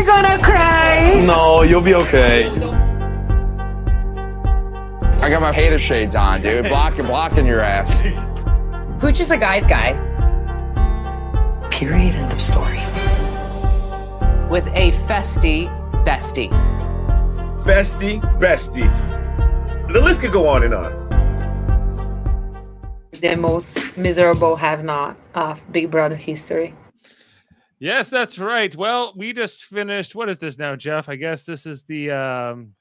I gonna cry? No, you'll be okay. I got my hater shades on, dude. Blocking, blocking your ass. Pooch is a guy's guy. Period. End of story. With a festy bestie. Bestie, bestie. The list could go on and on. The most miserable have not of Big Brother history. Yes, that's right. Well, we just finished. What is this now, Jeff? I guess this is the um,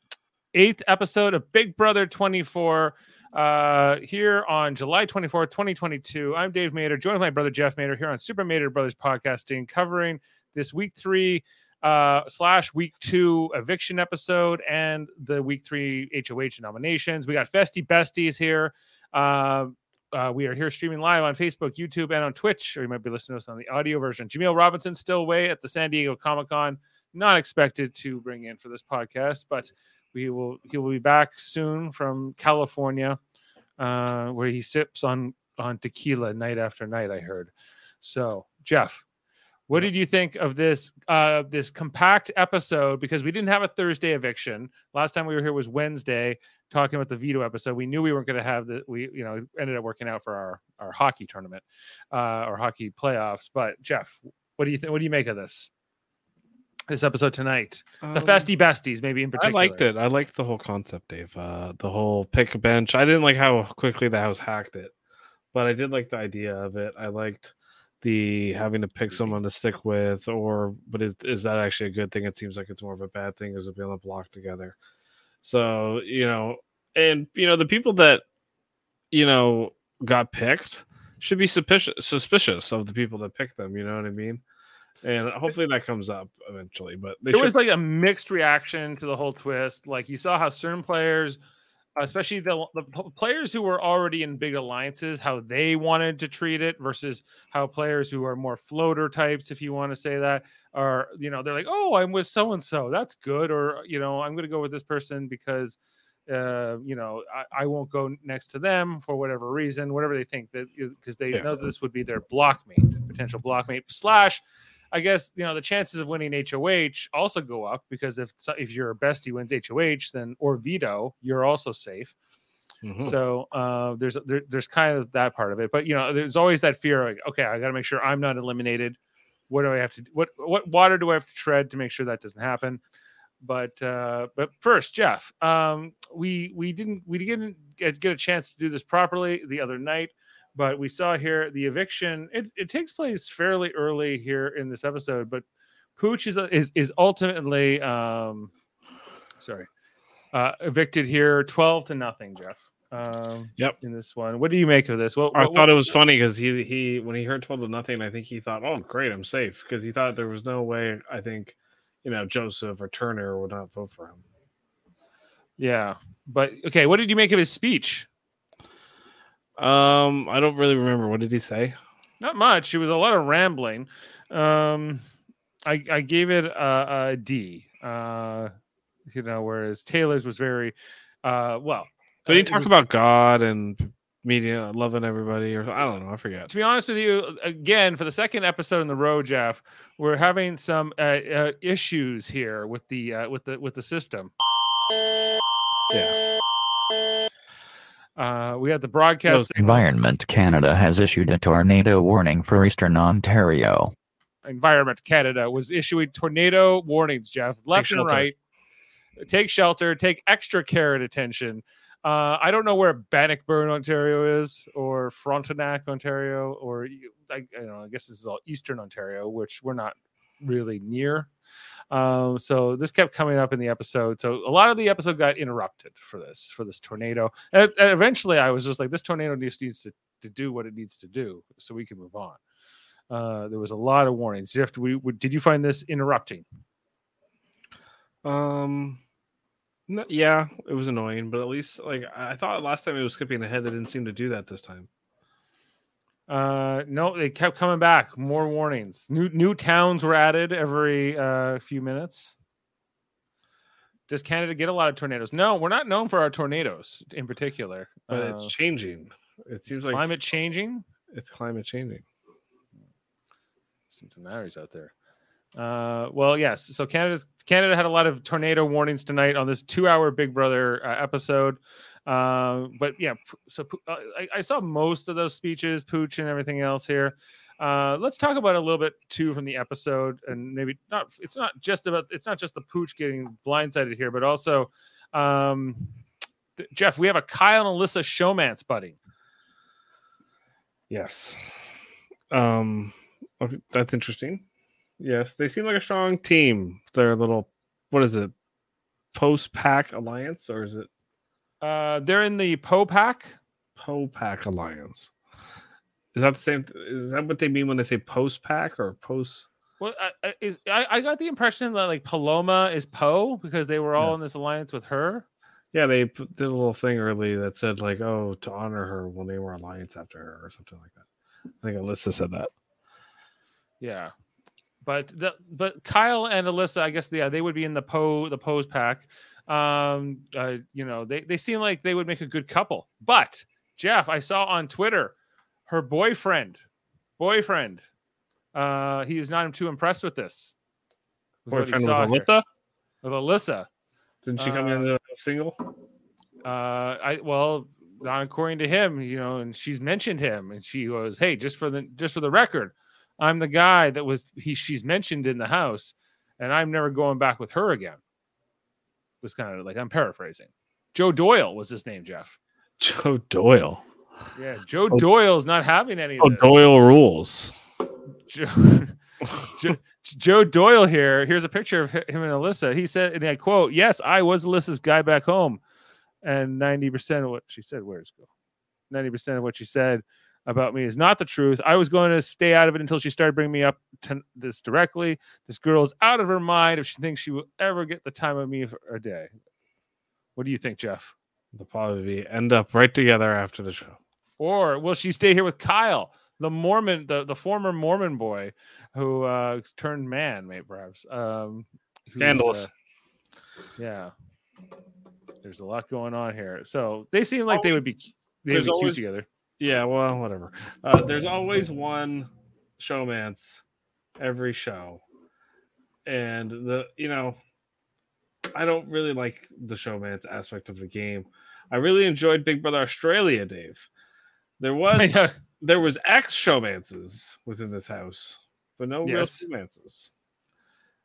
eighth episode of Big Brother 24 uh, here on July 24, 2022. I'm Dave Mader, joined with my brother Jeff Mader here on Super Mader Brothers Podcasting, covering this week three uh, slash week two eviction episode and the week three HOH nominations. We got Festy Besties here. Uh, uh, we are here streaming live on Facebook, YouTube, and on Twitch, or you might be listening to us on the audio version. Jameel Robinson still away at the San Diego Comic Con, not expected to bring in for this podcast, but we will he will be back soon from California, uh, where he sips on on tequila night after night. I heard. So, Jeff, what did you think of this uh, this compact episode? Because we didn't have a Thursday eviction. Last time we were here was Wednesday, talking about the veto episode. We knew we weren't going to have the we you know ended up working out for our our hockey tournament, uh, or hockey playoffs. But Jeff, what do you think? What do you make of this? This episode tonight, the Um, Festy Besties, maybe in particular. I liked it. I liked the whole concept, Dave. Uh, the whole pick a bench. I didn't like how quickly the house hacked it, but I did like the idea of it. I liked the having to pick someone to stick with, or but is, is that actually a good thing? It seems like it's more of a bad thing as to be on the block together. So you know, and you know the people that you know got picked should be suspicious suspicious of the people that picked them. You know what I mean? And hopefully that comes up eventually. But there should was like a mixed reaction to the whole twist. Like you saw how certain players, especially the, the players who were already in big alliances, how they wanted to treat it versus how players who are more floater types, if you want to say that, are you know they're like, oh, I'm with so and so, that's good, or you know I'm going to go with this person because. Uh, you know, I, I won't go next to them for whatever reason, whatever they think that because they Yeah. know this would be their blockmate, potential blockmate slash I guess you know the chances of winning HOH also go up because if if your bestie wins HOH, then or veto, you're also safe. Mhm. So uh, there's there, there's kind of that part of it, but you know there's always that fear like okay, I got to make sure I'm not eliminated. What do I have to what what water do I have to tread to make sure that doesn't happen? But uh, but first, Jeff, um, we we didn't we didn't get, get a chance to do this properly the other night but we saw here the eviction it, it takes place fairly early here in this episode but pooch is is, is ultimately um sorry uh evicted here 12 to nothing jeff um Yep. in this one what do you make of this what, I what- thought it was funny because he he when he heard twelve to nothing, I think he thought, "Oh, great, I'm safe," because he thought there was no way. I think, you know, Joseph or Turner would not vote for him. yeah but okay what did you make of his speech Um, I don't really remember. What did he say? not much it was a lot of rambling um i i gave it a, a d uh you know whereas taylor's was very uh well Did uh, he it talk was- about God and media, loving everybody, or I don't know. I forget. to be honest with you, again, for the second episode in the row, Jeff, we're having some uh, uh, issues here with the uh, with the with the system. Yeah. Uh, we had the broadcast Environment Canada has issued a tornado warning for eastern Ontario. Environment Canada was issuing tornado warnings, Jeff, left and shelter. right. Take shelter, take extra care and attention. Uh, I don't know where Bannockburn, Ontario is, or Frontenac, Ontario, or I, I don't know. I guess this is all Eastern Ontario, which we're not really near. Um, so this kept coming up in the episode. So a lot of the episode got interrupted for this for this tornado. And, and eventually, I was just like, this tornado just needs to to do what it needs to do, so we can move on. Uh, there was a lot of warnings. Jeff, we, we, did you find this interrupting? Um, no, yeah, it was annoying, but at least like I thought last time it was skipping ahead. It didn't seem to do that this time. Uh, no, they kept coming back. More warnings. New new towns were added every uh, few minutes. Does Canada get a lot of tornadoes? No, we're not known for our tornadoes in particular. But Uh, it's changing. It seems like climate changing. it's climate changing. Some scenarios out there. Uh, well, yes. So Canada's Canada had a lot of tornado warnings tonight on this two-hour Big Brother uh, episode. Uh, but yeah, so uh, I, I saw most of those speeches, Pooch and everything else here. Uh, let's talk about a little bit too from the episode, and maybe not. It's not just about. It's not just the Pooch getting blindsided here, but also, um, th- Jeff. We have a Kyle and Alyssa showmance buddy. Yes. Um, okay, that's interesting. Yes, they seem like a strong team. Their little, what is it, post pack alliance, or is it Uh, they're in the Poe pack. po pack alliance? Is that the same? Is that what they mean when they say post pack or post? Well, I, I- is I, I got the impression that like Paloma is Poe because they were all Yeah. in this alliance with her. Yeah, they put- did a little thing early that said like, "Oh, to honor her, we'll name our alliance after her," or something like that. I think Alyssa said that. Yeah, but the but Kyle and Alyssa, I guess yeah, they would be in the Poe the Pose pack. Um, uh, you know, they they seem like they would make a good couple. But Jeff, I saw on Twitter her boyfriend, boyfriend, uh, he is not too impressed with this. Boyfriend with. Alyssa. With Alyssa. Didn't she come Uh, in a single? uh i well not according to him you know and she's mentioned him and she goes hey just for the just for the record i'm the guy that was he she's mentioned in the house and i'm never going back with her again It was kind of like i'm paraphrasing joe doyle was his name jeff Joe Doyle. yeah joe Oh. doyle's not having any of Oh. Doyle rules. Joe, Joe, Joe Doyle here. Here's a picture of him and Alyssa. He said, and I quote, Yes, I was Alyssa's guy back home. And 90% of what she said, where's go? 90% of what she said about me is not the truth. I was going to stay out of it until she started bringing me up to this directly. This girl is out of her mind if she thinks she will ever get the time of me for a day. What do you think, Jeff? They'll probably be, end up right together after the show. Or will she stay here with Kyle, the Mormon, the, the former Mormon boy who uh, turned man, maybe perhaps? Um, Scandalous. uh, yeah. There's a lot going on here. So they seem like they would be they would There's be cute always- together. Yeah, well, whatever. Uh, there's always one showmance every show, and the you know, I don't really like the showmance aspect of the game. I really enjoyed Big Brother Australia, Dave. There was there was X showmances within this house, but no Yes. real showmances.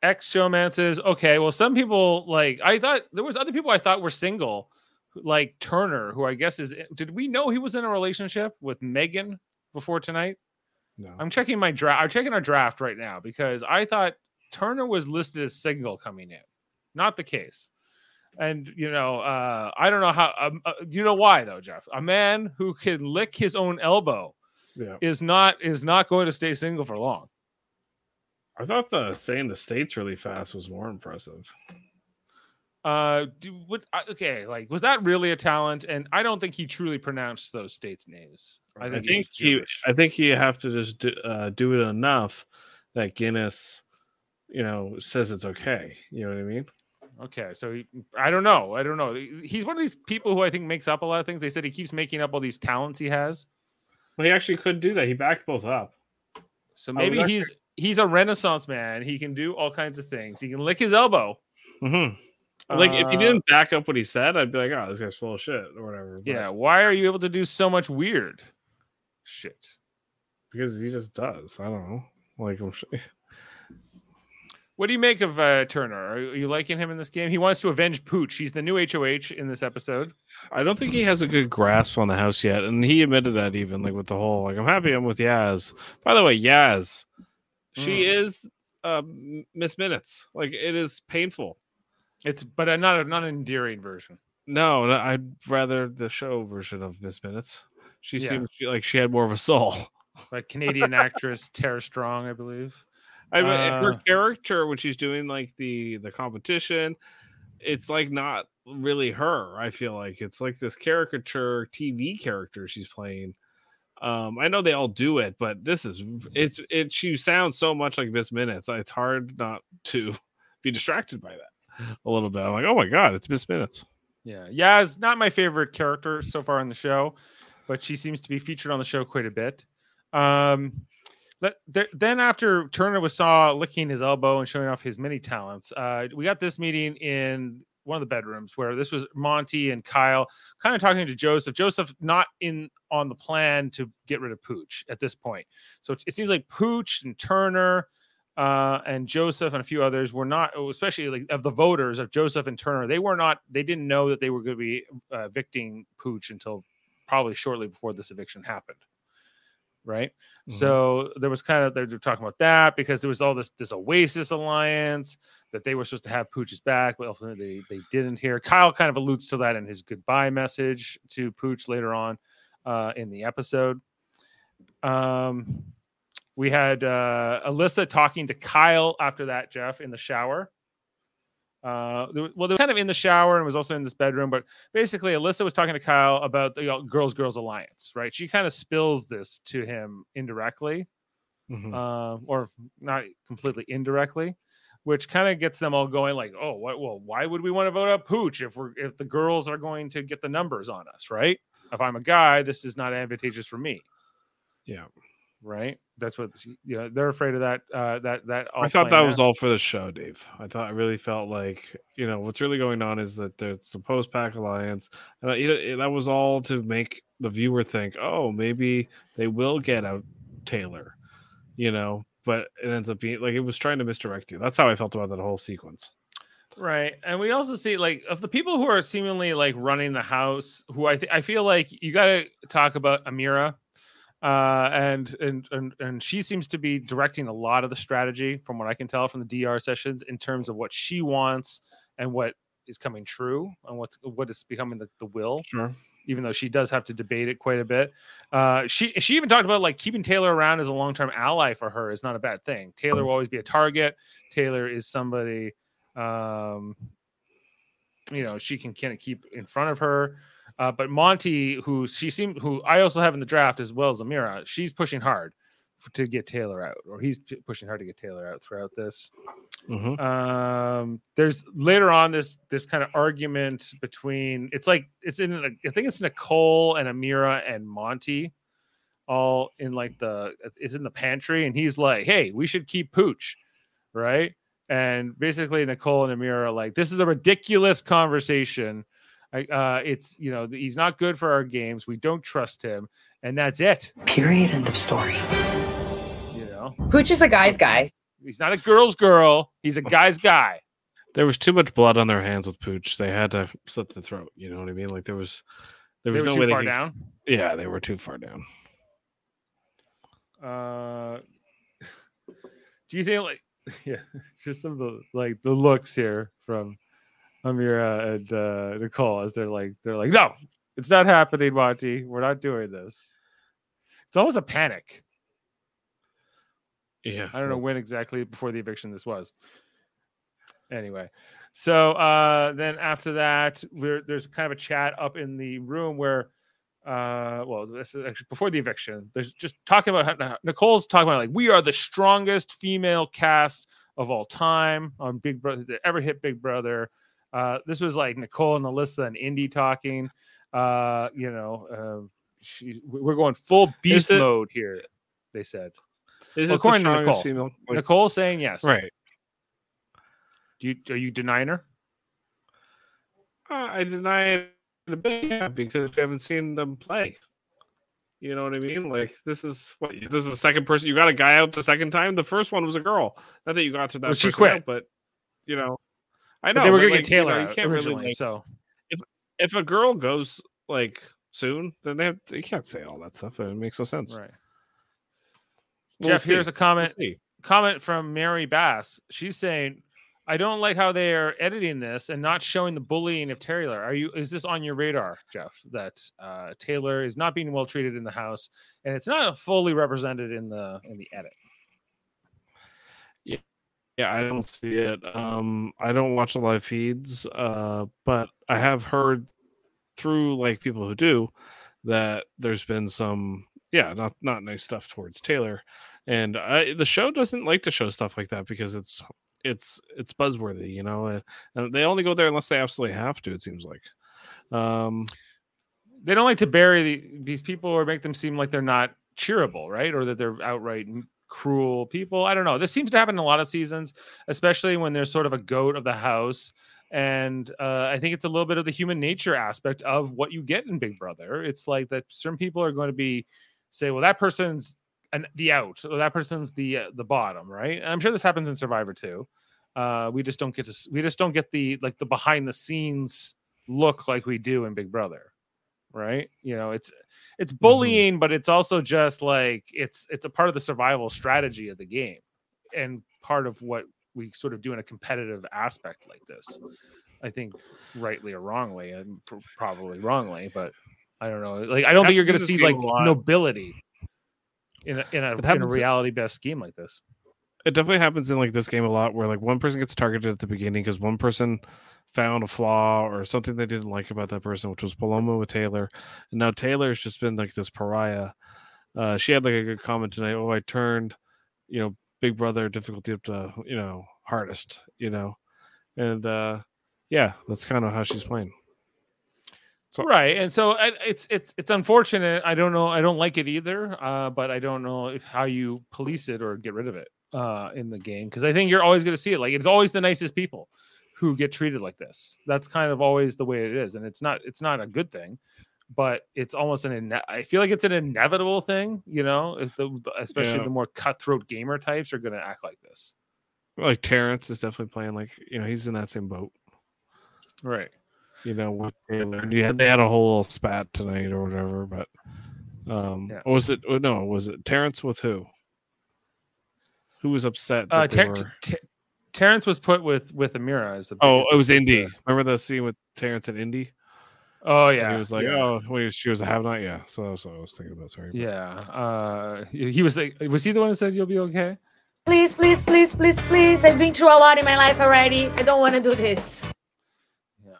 Ex showmances. Okay. Well, some people like I thought there was other people I thought were single, like Turner, who I guess is did we know he was in a relationship with Megan before tonight? No, I'm checking my draft. I'm checking our draft right now because I thought Turner was listed as single coming in. Not the case. And you know, uh, I don't know how. Um, uh, you know why though, Jeff? A man who can lick his own elbow yeah. is not is not going to stay single for long. I thought the saying the states really fast was more impressive. Uh, do, what, okay, like was that really a talent? And I don't think he truly pronounced those states' names. I I think, think, he, he. I think you have to just do, uh, do it enough that Guinness, you know, says it's okay. You know what I mean? Okay, so he, I don't know. I don't know. He's one of these people who I think makes up a lot of things. They said he keeps making up all these talents he has. Well, he actually could do that. He backed both up. So maybe actually- he's he's a renaissance man. He can do all kinds of things. He can lick his elbow. Mm-hmm. Like if he Uh, didn't back up what he said, I'd be like, oh, this guy's full of shit or whatever. But Yeah. Why are you able to do so much weird shit? because he just does. I don't know. Like I'm sure. What do you make of uh, Turner? Are you liking him in this game? He wants to avenge Pooch. He's the new HOH in this episode. I don't think he has a good grasp on the house yet, and he admitted that even like with the whole like I'm happy I'm with Yaz. By the way, Yaz, she Mm. is uh, Miss Minutes. Like it is painful. It's but a, not a not an endearing version. No, I'd rather the show version of Miss Minutes. She Yeah. seems like she had more of a soul. Like Canadian actress Tara Strong, I believe. I mean, her Uh. character when she's doing like the the competition, it's like not really her. I feel like it's like this caricature TV character she's playing. Um, I know they all do it, but this is it's it. She sounds so much like Miss Minutes. It's hard not to be distracted by that a little bit. I'm like, oh my god, it's Miss Minutes. Yeah, Yaz, not my favorite character so far in the show, but she seems to be featured on the show quite a bit. Um, But there, then after Turner was saw licking his elbow and showing off his many talents, uh, we got this meeting in one of the bedrooms where this was Monte and Kyle kind of talking to Joseph. Joseph not in on the plan to get rid of Pooch at this point. So it, it seems like Pooch and Turner uh, and Joseph and a few others were not, especially like of the voters of Joseph and Turner, they were not, they didn't know that they were going to be uh, evicting Pooch until probably shortly before this eviction happened. Right. Mhm. So there was kind of, they were talking about that because there was all this, this Oasis alliance that they were supposed to have Pooch's back, but ultimately they, they didn't hear. Kyle kind of alludes to that in his goodbye message to Pooch later on uh, in the episode. Um, we had uh, Alyssa talking to Kyle after that, Jeff, in the shower. Uh, well, they were kind of in the shower and was also in this bedroom, but basically, Alyssa was talking to Kyle about the uh, Girls Girls Alliance, right? She kind of spills this to him indirectly, Mhm. uh, or not completely indirectly, which kind of gets them all going, like, oh, what? Well, why would we want to vote up Pooch if we're if the girls are going to get the numbers on us, right? If I'm a guy, this is not advantageous for me yeah. Right? That's what you know. They're afraid of that. Uh, that that. I thought that was all for the show, Dave. I thought I really felt like you know what's really going on is that there's the post pack alliance, and uh, you know it- that was all to make the viewer think, oh, maybe they will get out Taylor, you know. But it ends up being like it was trying to misdirect you. That's how I felt about that whole sequence. right. And we also see like of the people who are seemingly like running the house, who I th- I feel like you got to talk about Ameerah. Uh, and, and and and she seems to be directing a lot of the strategy, from what I can tell from the DR sessions, in terms of what she wants and what is coming true, and what's what is becoming the, the will. Sure. even though she does have to debate it quite a bit. Uh, she she even talked about like keeping Taylor around as a long term ally for her is not a bad thing. Taylor will always be a target. Taylor is somebody, um, you know, she can kind of keep in front of her. Uh, but Monte, who she seemed, who I also have in the draft as well as Ameerah, she's pushing hard to get Taylor out, or he's p- pushing hard to get Taylor out throughout this. Mhm. um there's later on this this kind of argument between it's like it's in i think it's nicole and ameerah and monte all in like the it's in the pantry and he's like hey we should keep pooch right? And basically nicole and ameerah are like this is a ridiculous conversation uh it's you know he's not good for our games we don't trust him and that's it Period. End of story. you know Pooch is a guy's guy. he's not a girl's girl he's a guy's guy There was too much blood on their hands with Pooch. They had to slit the throat. You know what I mean? Like there was, there they was were no too way far they could, down Yeah, they were too far down. Uh, do you think like yeah, just some of the like the looks here from Ameerah and uh, Nicole as they're like they're like no, it's not happening, Monte. We're not doing this. It's almost a panic. Yeah, I don't know when exactly before the eviction this was. Anyway, so uh, then after that, we're, there's kind of a chat up in the room where, uh, well, this is actually before the eviction. There's just talking about how, Nicole's talking about like we are the strongest female cast of all time on Big Brother that ever hit Big Brother. Uh, this was like Nicole and Alyssa and Indy talking. Uh, you know, uh, she, we're going full beast it- mode here. They said. Is Well, according to Nicole. female? Nicole saying yes. right. Do you are you denying her? Uh, I deny it a bit, yeah, because we haven't seen them play. You know what I mean? Like this is what this is the second person. You got a guy out the second time. The first one was a girl. Not that you got to that. Well, she quit. out, but you know, I But they were gonna like, get Taylor You, know, you can't originally. really. Like, so if if a girl goes like soon, then they have, they can't say all that stuff. It makes no sense. right. We'll Jeff, see. here's a We'll comment comment from Mary Bass. She's saying, "I don't like how they are editing this and not showing the bullying of Taylor. Are you? Is this on your radar, Jeff? That uh, Taylor is not being well treated in the house, and it's not fully represented in the in the edit. Yeah, I don't see it. Um, I don't watch the live feeds, uh, but I have heard through like people who do that there's been some, yeah, not not nice stuff towards Taylor, and I, the show doesn't like to show stuff like that because it's it's it's buzzworthy, you know, and, they only go there unless they absolutely have to. It seems like. Um, They don't like to bury the, these people or make them seem like they're not cheerable, right? Or that they're outright cruel people. I don't know. This seems to happen in a lot of seasons, especially when there's sort of a goat of the house. And uh, I think it's a little bit of the human nature aspect of what you get in Big Brother. It's like that certain people are going to be say, well, that person's an, the out, or that person's the uh, the bottom, right? And I'm sure this happens in Survivor too. Uh, we just don't get to we just don't get the like the behind the scenes look like we do in Big Brother, right? You know, it's it's mm-hmm. bullying, but it's also just like it's it's a part of the survival strategy of the game, and part of what we sort of do in a competitive aspect like this. I think rightly or wrongly, and probably wrongly, but I don't know. Like I don't think you're going to see like game nobility in a in a, in a reality based scheme like this. it definitely happens in like this game a lot where like one person gets targeted at the beginning because one person found a flaw or something they didn't like about that person which was paloma with taylor. And now taylor's just been like this pariah. Uh she had like a good comment tonight oh i turned you know big brother difficulty up to you know hardest you know? And uh yeah that's kind of how she's playing. So- right and so it's it's it's unfortunate. I don't know i don't like it either uh but i don't know if how you police it or get rid of it uh in the game because i think you're always going to see it. Like it's always the nicest people who get treated like this that's kind of always the way it is and it's not it's not a good thing but it's almost an ine- i feel like it's an inevitable thing you know if the, especially Yeah. the more cutthroat gamer types are going to act like this like terrance is definitely playing like you know he's in that same boat right you know, with Taylor. Had, they had a whole little spat tonight or whatever, but um Yeah. was it oh, no, was it Terrance with who? Who was upset? uh Ter- were- Ter- terrance was put with with ameerah as the Oh, it was as Indy. the- Remember the scene with Terrance and Indy? oh And yeah he was like, yeah. "Oh, when he was, she was a have not." Yeah, so that's what I was thinking about. Sorry. Yeah. Uh he he was like was he the one who said you'll be okay? Please, please, please, please, please. I've been through a lot in my life already. I don't want to do this. Yeah.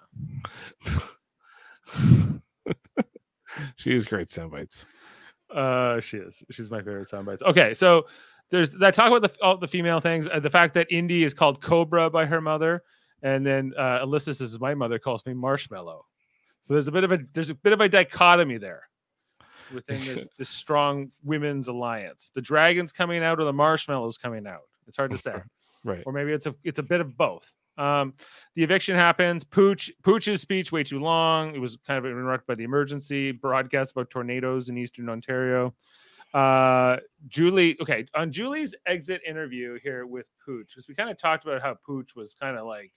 she is great sound bites. Uh she is. She's my favorite sound bites. Okay, so there's that talk about the all the female things, uh, the fact that Indy is called Cobra by her mother, and then uh Alyssa says my mother calls me Marshmallow. So there's a bit of a there's a bit of a dichotomy there within this this strong women's alliance. The dragons coming out or the marshmallows coming out. It's hard to say. Right. or maybe it's a it's a bit of both. Um, the eviction happens. Pooch Pooch's speech way too long. It was kind of interrupted by the emergency broadcast about tornadoes in eastern Ontario. Uh, Julie, okay, on Julie's exit interview here with Pooch, because we kind of talked about how Pooch was kind of like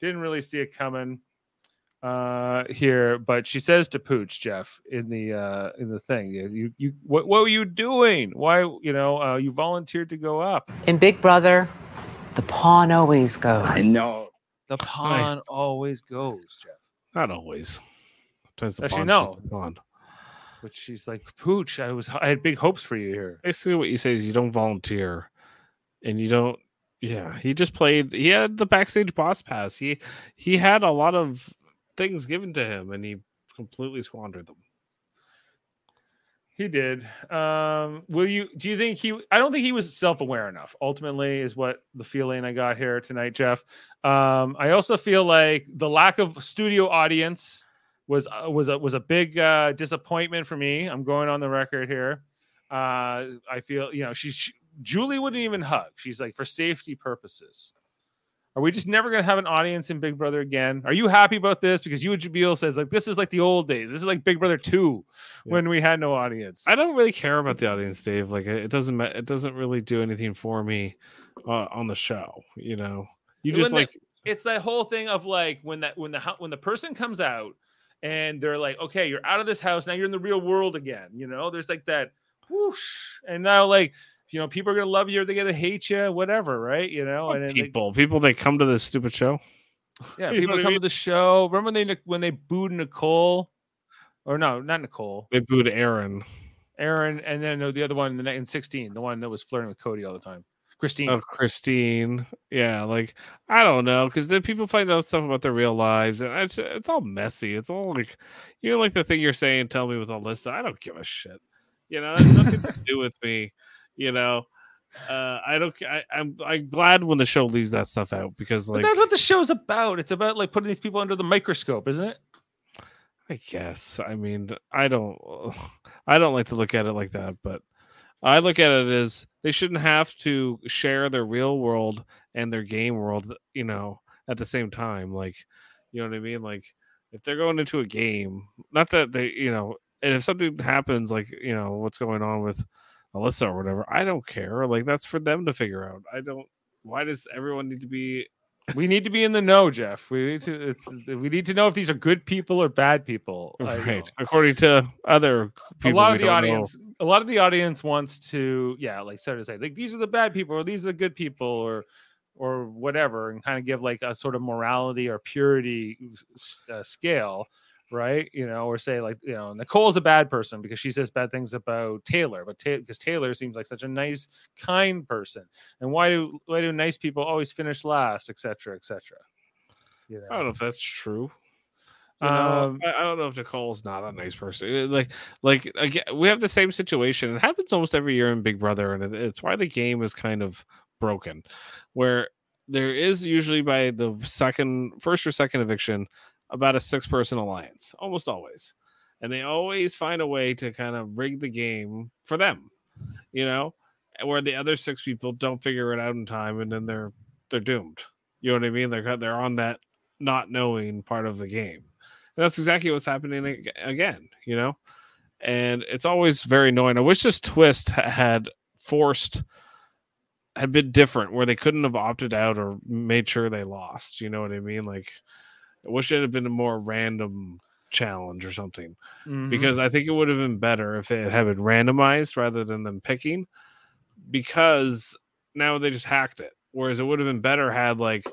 didn't really see it coming uh here but she says to pooch jeff in the uh in the thing you you what, what were you doing why you know uh you volunteered to go up In Big Brother, the pawn always goes. I know. The pawn always goes, Jeff. Not always. Sometimes the Actually, bond's no. the bond. But she's like, Pooch, I was I had big hopes for you here. Basically, what you say is you don't volunteer, and you don't. Yeah, he just played. He had the backstage boss pass. He he had a lot of things given to him, and he completely squandered them. He did. Um, will you do you think he I don't think he was self-aware enough, ultimately, is what the feeling I got here tonight, Jeff. Um, I also feel like the lack of studio audience was uh, was a was a big uh disappointment for me. I'm going on the record here. Uh I feel you know she's she, Julie wouldn't even hug. She's like for safety purposes. Are we just never gonna have an audience in Big Brother again? Are you happy about this? Because you and Jameel says like this is like the old days. This is like Big Brother two Yeah. when we had no audience. I don't really care about the audience, Dave. Like it it doesn't. It doesn't really do anything for me uh, on the show. You know, you When just the- like it's that whole thing of like when that when the hou- when the person comes out and they're like, okay, you're out of this house now, you're in the real world again. You know, there's like that whoosh, and now like you know people are gonna love you or they're gonna hate you, whatever, right? You know, and then they- people. People that come to this stupid show. yeah, people what I come mean? to the show. Remember when they when they booed Nicole, or no, not Nicole, They booed Aaron. Aaron, and then the other one in the- in 16, the one that was flirting with Cody all the time, Christine. Oh, Christine. Yeah, like I don't know, because then people find out stuff about their real lives, and it's it's all messy. It's all like you know, like the thing you're saying. Tell me with Alyssa. I don't give a shit. You know, that's nothing to do with me. You know, uh, I don't. I, I'm I'm glad when the show leaves that stuff out because But like that's what the show's about. It's about like putting these people under the microscope, isn't it? I guess. I mean, I don't. I don't like to look at it like that, but I look at it as they shouldn't have to share their real world and their game world, you know, at the same time. Like, you know what I mean? Like, if they're going into a game, not that they, you know, and if something happens, like, you know, what's going on with Alyssa or whatever, I don't care. Like, that's for them to figure out. I don't, why does everyone need to be we need to be in the know, Jeff. We need to. It's we need to know if these are good people or bad people. Right according to other people. A lot of the don't know. A lot of the audience wants to, yeah, like so to say, like these are the bad people or these are the good people or or whatever, and kind of give like a sort of morality or purity uh, scale, right? You know, or say like you know Nicole's a bad person because she says bad things about Taylor, but because Taylor seems like such a nice, kind person, and why do why do nice people always finish last, etc., etc. You I don't know, know if that's true. You know, Um, I, don't know if Nicole's not a nice person. Like, like again, we have the same situation. It happens almost every year in Big Brother, and it's why the game is kind of broken. Where there is usually by the second, first or second eviction, about a six-person alliance, almost always, and they always find a way to kind of rig the game for them. You know, where the other six people don't figure it out in time, and then they're they're doomed. You know what I mean? They're they're on that not knowing part of the game. That's exactly what's happening again, you know? And it's always very annoying. I wish this twist had forced, had been different where they couldn't have opted out or made sure they lost. You know what I mean? Like, I wish it had been a more random challenge or something mhm. because I think it would have been better if they had been randomized rather than them picking because now they just hacked it. Whereas it would have been better had like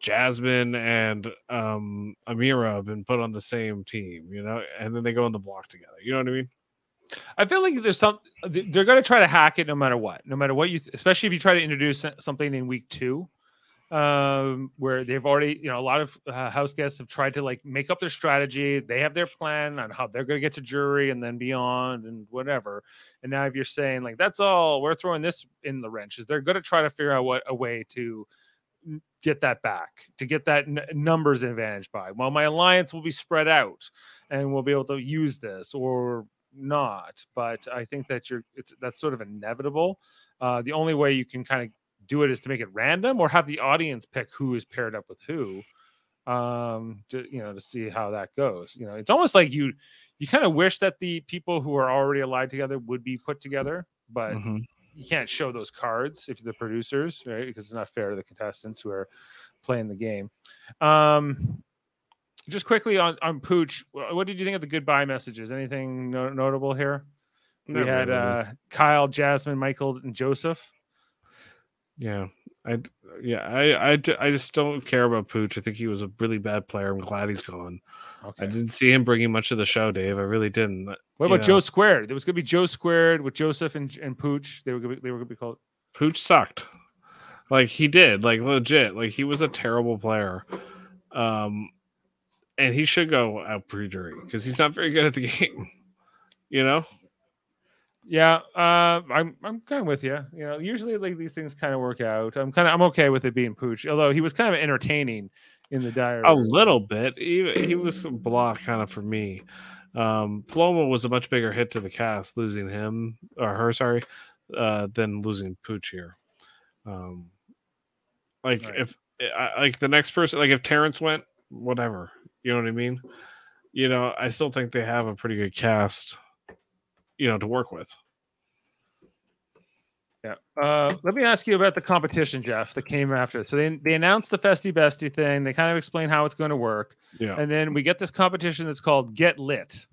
Jasmine and um Ameerah have been put on the same team, you know, and then they go in the block together. You know what I mean? I feel like there's some they're going to try to hack it no matter what, no matter what you, especially if you try to introduce something in week two, um, where they've already, you know, a lot of uh, house guests have tried to like make up their strategy. They have their plan on how they're going to get to jury and then beyond and whatever. And now if you're saying like that's all, we're throwing this in the wrenches. They're going to try to figure out what a way to get that back to get that n- numbers advantage by. Well my alliance will be spread out and we'll be able to use this or not but i think that you're it's that's sort of inevitable. Uh the only way you can kind of do it is to make it random or have the audience pick who is paired up with who um to you know to see how that goes. You know it's almost like you you kind of wish that the people who are already allied together would be put together but Mhm. You can't show those cards if you're the producers, right? Because it's not fair to the contestants who are playing the game. Um, just quickly on on Pooch, what did you think of the goodbye messages? Anything no- notable here? We had really. uh, Kyle, Jasmine, Michael, and Joseph. Yeah. I yeah, I, I, I just don't care about Pooch. I think he was a really bad player. I'm glad he's gone. Okay. I didn't see him bringing much to the show, Dave. I really didn't. What you about know. Joe Squared? There was going to be Joe Squared with Joseph and, and Pooch. They were gonna be, they were going to be called. Pooch sucked. Like he did, like legit. Like he was a terrible player. Um and he should go out pre-jury because he's not very good at the game. You know? Yeah, uh, I'm I'm kind of with you. You know, usually like these things kind of work out. I'm kind of I'm okay with it being Pooch, although he was kind of entertaining in the diary. A little bit. He, he was a block kind of for me. Um Paloma was a much bigger hit to the cast, losing him or her, sorry, uh, than losing Pooch here. Um like Right. if like the next person like if Terrance went, whatever. You know what I mean? You know, I still think they have a pretty good cast, you know, to work with. Yeah. Uh, let me ask you about the competition, Jeff, that came after. So they they announced the Festy Bestie thing. They kind of explain how it's going to work, Yeah. and then we get this competition that's called Get Lit,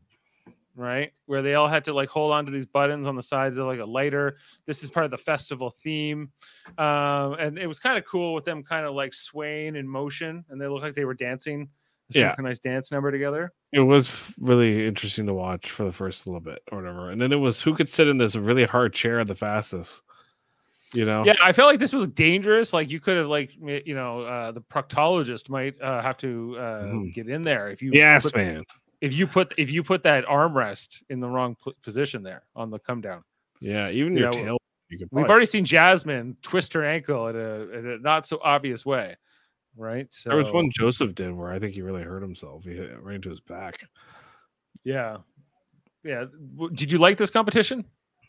right? Where they all had to like hold on to these buttons on the sides of like a lighter. This is part of the festival theme, um, and it was kind of cool with them kind of like swaying in motion, and they looked like they were dancing a Yeah. synchronized dance number together. It was really interesting to watch for the first little bit or whatever. And then it was who could sit in this really hard chair the fastest. You know? Yeah, I felt like this was dangerous. Like you could have, like you know, uh, the proctologist might uh, have to uh, Mhm. get in there if you Yes, put, man. if you put if you put that armrest in the wrong position there on the come down. Yeah, even You your know, tail. You We've already seen Jasmine twist her ankle in a, in a not so obvious way, right? So there was one Joseph did where I think he really hurt himself. He hit right into his back. yeah, yeah. Did you like this competition?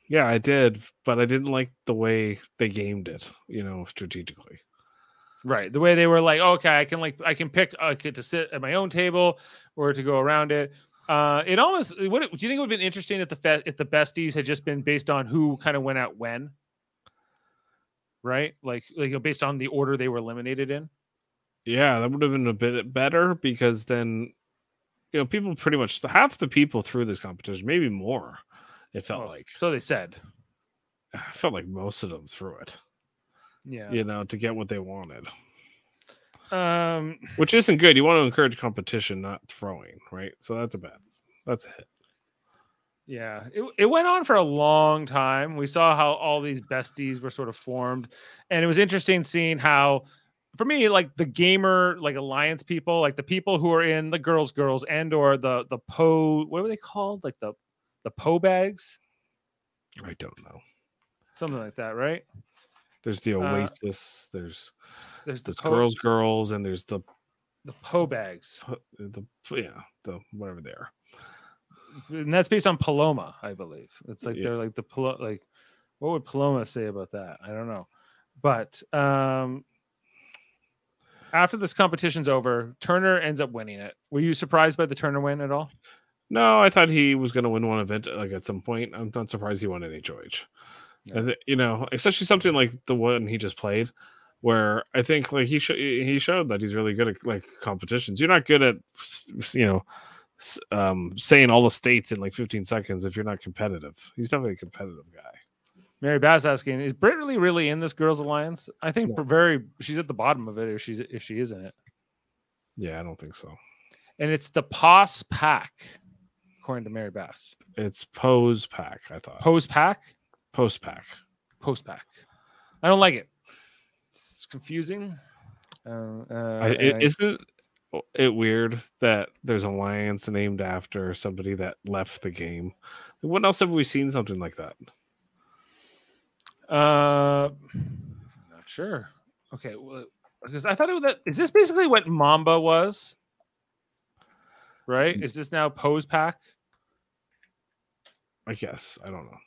Yeah, I did, but I didn't like the way they gamed it. You know, strategically. Right. The way they were like, okay, I can like I can pick could to sit at my own table or to go around it. Uh, it almost what do you think it would have been interesting if the fe- if the besties had just been based on who kind of went out when, right? Like like you know, based on the order they were eliminated in. Yeah, that would have been a bit better because then, you know, people pretty much half the people through this competition, maybe more. It felt like so they said. I felt like most of them threw it. Yeah. You know, to get what they wanted, Um. which isn't good. You want to encourage competition, not throwing, right? So that's a bad. That's a hit. Yeah, it, it went on for a long time. We saw how all these besties were sort of formed, and it was interesting seeing how, for me, like the gamer, like alliance people, like the people who are in the girls, girls, and or the the po, what were they called? Like the the po bags, I don't know. something like that, right? There's the Uh, Oasis. there's There's the po, girls, girls, and there's the the po bags, the yeah the whatever they are. and that's based on Paloma, I believe. It's like Yeah. they're like the like, what would Paloma say about that? I don't know, but um, after this competition's over, Turner ends up winning it. Were you surprised by the Turner win at all? No, I thought he was going to win one event like at some point. I'm not surprised he won an HOH. Yeah. You know, especially something like the one he just played, where I think like he sho- he showed that he's really good at like competitions. You're not good at you know um, saying all the states in like 15 seconds if you're not competitive. He's definitely a competitive guy. Mary Bass asking, is Britt really really in this girls' alliance? I think No. very she's at the bottom of it if she's if she is in it. Yeah, I don't think so. And it's the POS pack, according to Mary Bass. It's pose pack. I thought Pose pack? post pack. Post pack. I don't like it. It's confusing. Uh, uh, I, it, I- isn't it weird that there's an alliance named after somebody that left the game? When else have we seen something like that? Uh, not sure. Okay, well, because I thought it was that is this basically what Mamba was? Right? Is this now Pose Pack? I guess I don't know.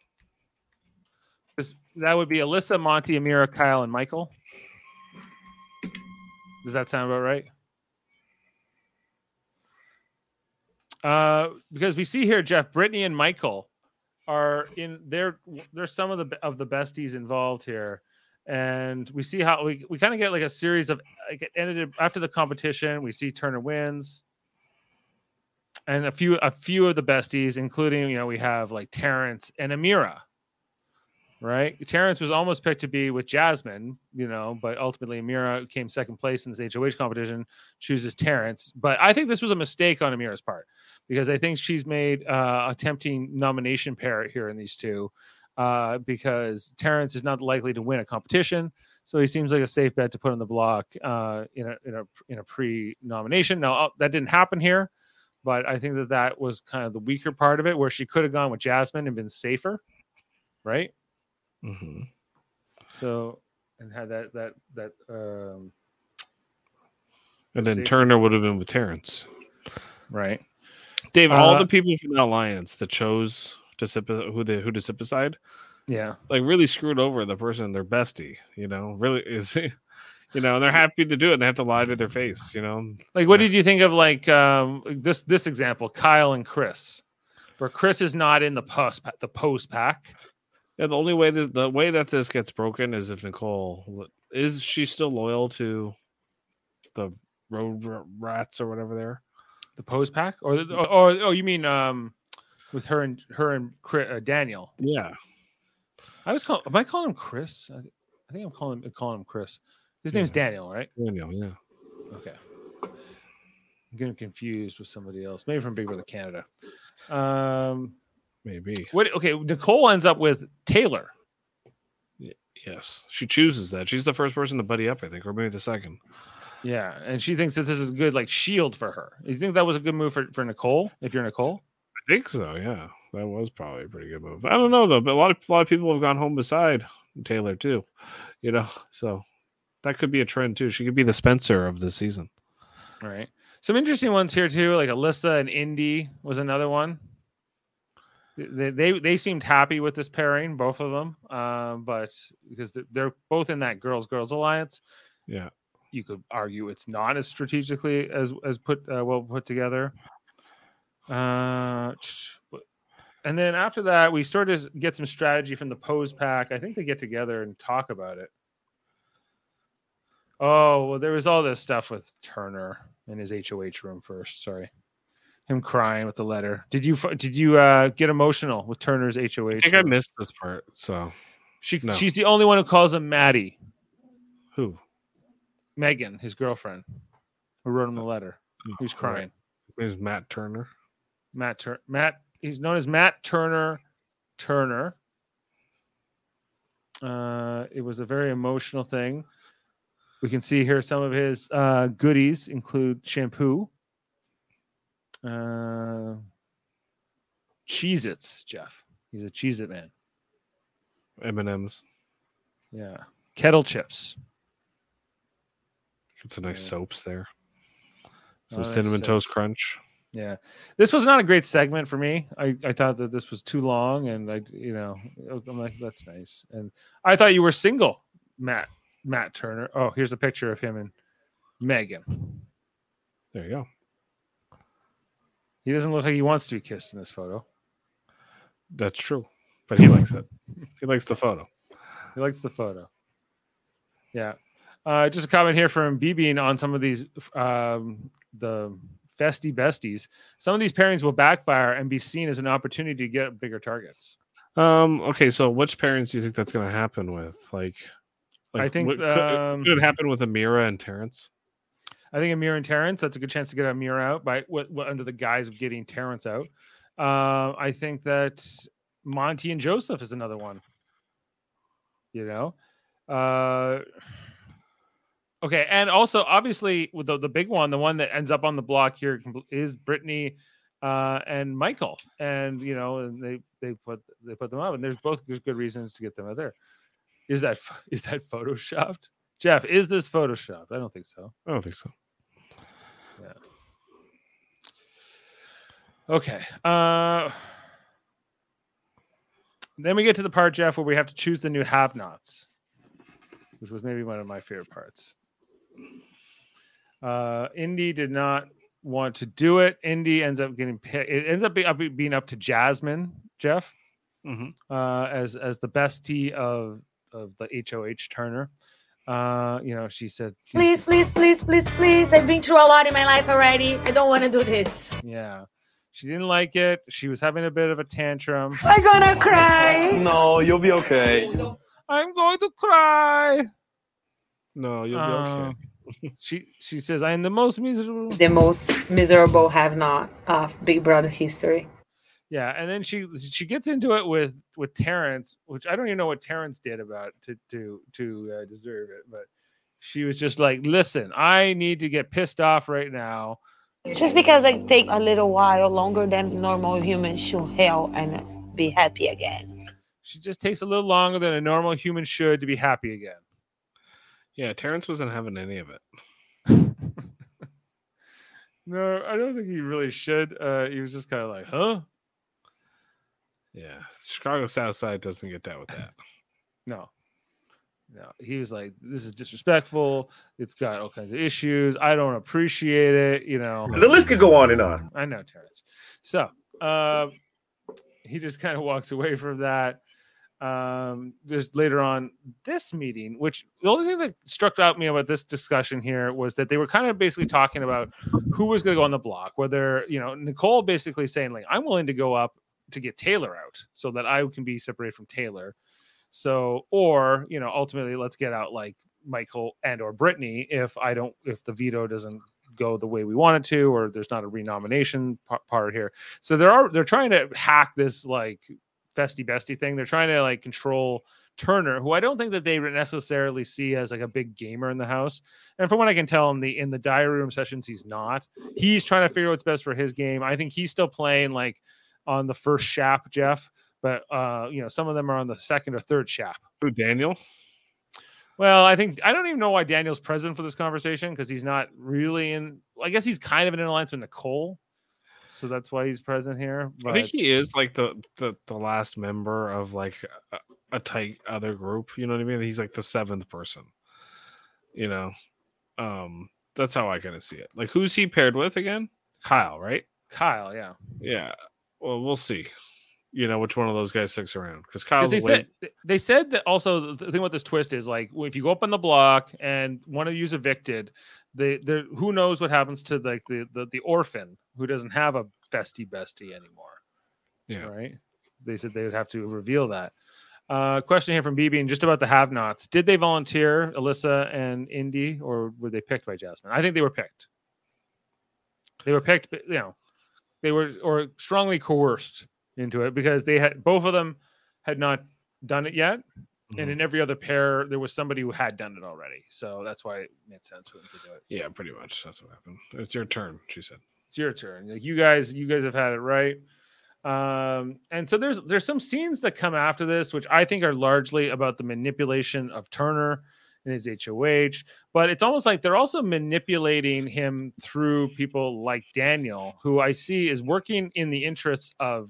'Cause that would be Alyssa, Monte, Ameerah, Kyle, and Michael. Does that sound about right? Uh, because we see here, Jeff, Brittany, and Michael are in there. There's some of the of the besties involved here, and we see how we, we kind of get like a series of like ended after the competition. We see Turner wins, and a few a few of the besties, including you know we have like Terrance and Ameerah. Right, Terrance was almost picked to be with Jasmine, you know, but ultimately Ameerah came second place in this HOH competition, chooses Terrance. But I think this was a mistake on Ameerah's part because I think she's made uh, a tempting nomination pair here in these two. Uh, because Terrance is not likely to win a competition, so he seems like a safe bet to put on the block uh, in a in a in a pre-nomination. Now uh, that didn't happen here, but I think that that was kind of the weaker part of it, where she could have gone with Jasmine and been safer, right? Hmm So and had that that that um, And then Turner would have been with Terrance. right. Dave, all Uh, the people from the alliance that chose to sip who they who to sip aside, Yeah. like really screwed over the person their bestie. You know, really is. You know, and they're happy to do it. and They have to lie to their face. You know, Like, what did you think of like um this this example, Kyle and Chris, where Chris is not in the post the post pack. Yeah, the only way that the way that this gets broken is if Nicole is she still loyal to the road rats or whatever they're. the pose pack, or or, or oh, you mean um with her and her and Chris, uh, Daniel? Yeah, I was calling. Am I calling him Chris? I, I think I'm calling calling him Chris. His name's Yeah. Daniel, right? Daniel. Yeah, Okay. I'm getting confused with somebody else, maybe from Big Brother Canada. Um, maybe. what? Okay, Nicole ends up with Taylor. Yes, she chooses that. She's the first person to buddy up, I think, or maybe the second. Yeah, and she thinks that this is a good like shield for her. You think that was a good move for, for Nicole? If you're Nicole, I think so. Yeah, that was probably a pretty good move. I don't know though, but a lot of a lot of people have gone home beside Taylor too. You know, so that could be a trend too. She could be the Spencer of this season. All right. Some interesting ones here too, like Alyssa and Indy was another one. They they, they seemed happy with this pairing, both of them. Um, but because they're, they're both in that girls girls alliance, Yeah. you could argue it's not as strategically as as put uh, well put together. Uh, and then after that, we sort of get some strategy from the pose pack. I think they get together and talk about it. Oh well, there was all this stuff with Turner in his HOH room first. Sorry, him crying with the letter. Did you did you uh, get emotional with Turner's HOH? I think I missed this part. So She no. she's the only one who calls him Maddie. who? Megan, his girlfriend, who wrote him the letter. Oh, right. crying? His name's Matt Turner. Matt Tur- Matt. He's known as Matt Turner. Turner. Uh, it was a very emotional thing. We can see here some of his uh, goodies include shampoo, uh, Cheez-Its, Jeff. He's a Cheez-It man. M and M's. Yeah. Kettle chips. Get some nice Yeah. soaps there. Some Oh, nice cinnamon toast soaps. crunch. Yeah, this was not a great segment for me. I, I thought that this was too long, and I you know I'm like that's nice. And I thought you were single, Matt Matt Turner. Oh, here's a picture of him and Megan. There you go. He doesn't look like he wants to be kissed in this photo. That's true. But he likes it. He likes the photo. He likes the photo. Yeah. Uh, just a comment here from Bean on some of these um, the festy besties. Some of these pairings will backfire and be seen as an opportunity to get bigger targets. Um. Okay. So, which pairings do you think that's going to happen with? Like, I think, what- could, um, could it happen with Ameerah and Terrance? I think Amir and Terrance, that's a good chance to get Amir out by what, what under the guise of getting Terrance out. Uh, I think that Monte and Joseph is another one. You know, uh, okay, and also obviously the, the big one, the one that ends up on the block here is Brittany uh, and Michael, and you know, and they they put they put them up, and there's both there's good reasons to get them out there. Is that is that photoshopped? Jeff, is this photoshopped? I don't think so. I don't think so. Okay. Uh then we get to the part, Jeff, where we have to choose the new have nots, which was maybe one of my favorite parts. Uh Indy did not want to do it. Indy ends up getting pi- it ends up, be, up being up to Jasmine, Jeff, Mhm. uh, as as the bestie of of the HOH Turner. Uh, you know, she said Please, please, please, please, please. I've been through a lot in my life already. I don't want to do this. Yeah. She didn't like it. She was having a bit of a tantrum. I'm gonna cry. No, you'll be okay. I'm going to cry. No, you'll be okay. she she says, I am the most miserable. The most miserable have not of Big Brother history. Yeah, and then she she gets into it with with Terrance, which I don't even know what Terrance did about to to to uh, deserve it, but she was just like, "Listen, I need to get pissed off right now." Just because I take a little while longer than normal humans should heal and be happy again. She just takes a little longer than a normal human should to be happy again. Yeah, Terrance wasn't having any of it. No, I don't think he really should. Uh, he was just kind of like, "Huh." Yeah, Chicago South Side doesn't get that with that. No. No. He was like, this is disrespectful. It's got all kinds of issues. I don't appreciate it. You know, The list could go on and on. I know Terrance. So uh, he just kind of walks away from that. Um, just later on this meeting, which the only thing that struck out me about this discussion here was that they were kind of basically talking about who was going to go on the block. Whether you know Nicole basically saying like, I'm willing to go up to get Taylor out so that I can be separated from Taylor. So, or you know, ultimately, let's get out like Michael and or Brittany if I don't if the veto doesn't go the way we want it to, or there's not a renomination part here. So there are they're trying to hack this like festy bestie thing. They're trying to like control Turner, who I don't think that they necessarily see as like a big gamer in the house. And from what I can tell in the in the diary room sessions, he's not. He's trying to figure out what's best for his game. I think he's still playing like on the first shap, Jeff. But uh, you know, some of them are on the second or third shap. Who, Daniel? Well, I think I don't even know why Daniel's present for this conversation because he's not really in. I guess he's kind of in an alliance with Nicole. so that's why he's present here. I think he is like the, the the last member of like a, a tight other group. You know what I mean? He's like the seventh person. You know, um, that's how I kind of see it. Like, who's he paired with again? Kyle, right? Kyle. Yeah, Yeah. Well, we'll see. You know which one of those guys sticks around because Kyle's they said they said that also the thing about this twist is like if you go up on the block and one of you's evicted, they there who knows what happens to like the, the the orphan who doesn't have a festy bestie anymore. Yeah. Right. They said they would have to reveal that. Uh, question here from BB and just about the have-nots. Did they volunteer, Alyssa and Indy, or were they picked by Jasmine? I think they were picked. They were picked, but, you know, they were or strongly coerced into it because they had both of them had not done it yet, and Mhm. in every other pair there was somebody who had done it already. So that's why it made sense for them to do it. yeah, pretty much. That's what happened. It's your turn, she said. It's your turn. Like you guys, you guys have had it right. Um, and so there's there's some scenes that come after this, which I think are largely about the manipulation of Turner and his HOH, but it's almost like they're also manipulating him through people like Daniel, who I see is working in the interests of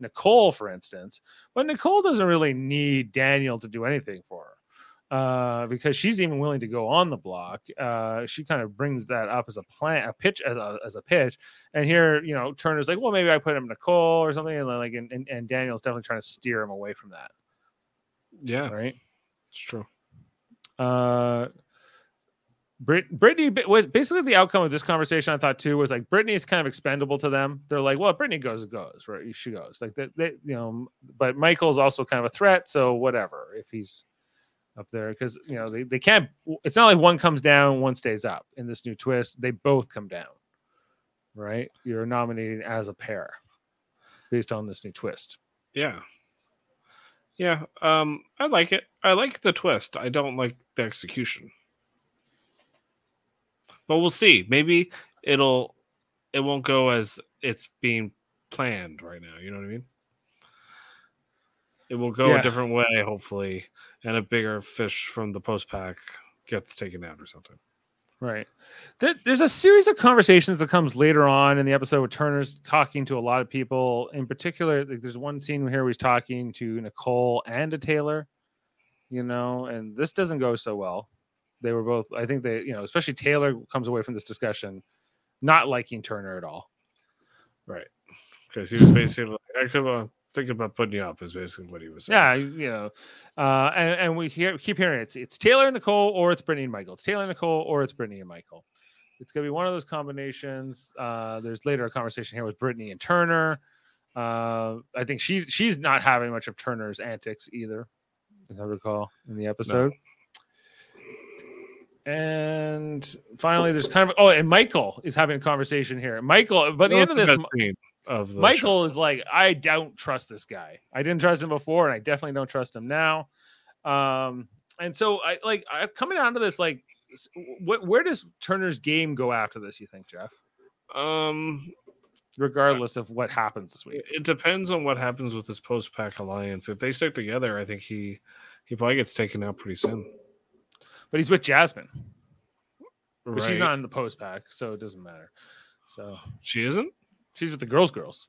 Nicole, for instance. But Nicole doesn't really need Daniel to do anything for her uh, because she's even willing to go on the block. Uh, she kind of brings that up as a plan, a pitch as a, as a pitch. And here, you know, Turner's like, well, maybe I put him Nicole or something, and then, like, and, and, and Daniel's definitely trying to steer him away from that, Yeah, right? it's true. Uh, Brit- Brittany, basically the outcome of this conversation, I thought too, was like Brittany is kind of expendable to them. They're like, well, Brittany goes, it goes, right? She goes, like that, they, you know. But Michael's also kind of a threat, so whatever. If he's up there, because you know they, they can't. It's not like one comes down, one stays up. In this new twist, they both come down, right? You're nominating as a pair based on this new twist. Yeah. Yeah. Um, I like it. I like the twist. I don't like the execution. But we'll see. Maybe it'll it won't go as it's being planned right now. You know what I mean? It will go Yeah. a different way, hopefully, and a bigger fish from the post pack gets taken out or something. Right. There's a series of conversations that comes later on in the episode with Turner's talking to a lot of people. In particular, like there's one scene here where he's talking to Nicole and a Taylor, you know, and this doesn't go so well. They were both, I think they, you know, especially Taylor comes away from this discussion not liking Turner at all. Right. Because he was basically like, I could uh, think about putting you up, is basically what he was saying. Yeah, you know, uh, and, and we hear, keep hearing it's it's Taylor and Nicole or it's Brittany and Michael. It's Taylor and Nicole or it's Brittany and Michael. It's gonna be one of those combinations. Uh, there's later a conversation here with Brittany and Turner. Uh, I think she she's not having much of Turner's antics either, as I recall in the episode. And finally, there's kind of oh, and Michael is having a conversation here. Michael, by the end of this, scene of the show. Michael is like, I don't trust this guy. I didn't trust him before, and I definitely don't trust him now. Um, and so I like I coming down to this, like, wh- where does Turner's game go after this? You think, Jeff? Um, Regardless of what happens this week, it depends on what happens with this post pack alliance. If they stick together, I think he he probably gets taken out pretty soon. but he's with Jasmine, but she's not in the post pack, so it doesn't matter. So She isn't. She's with the girls, girls.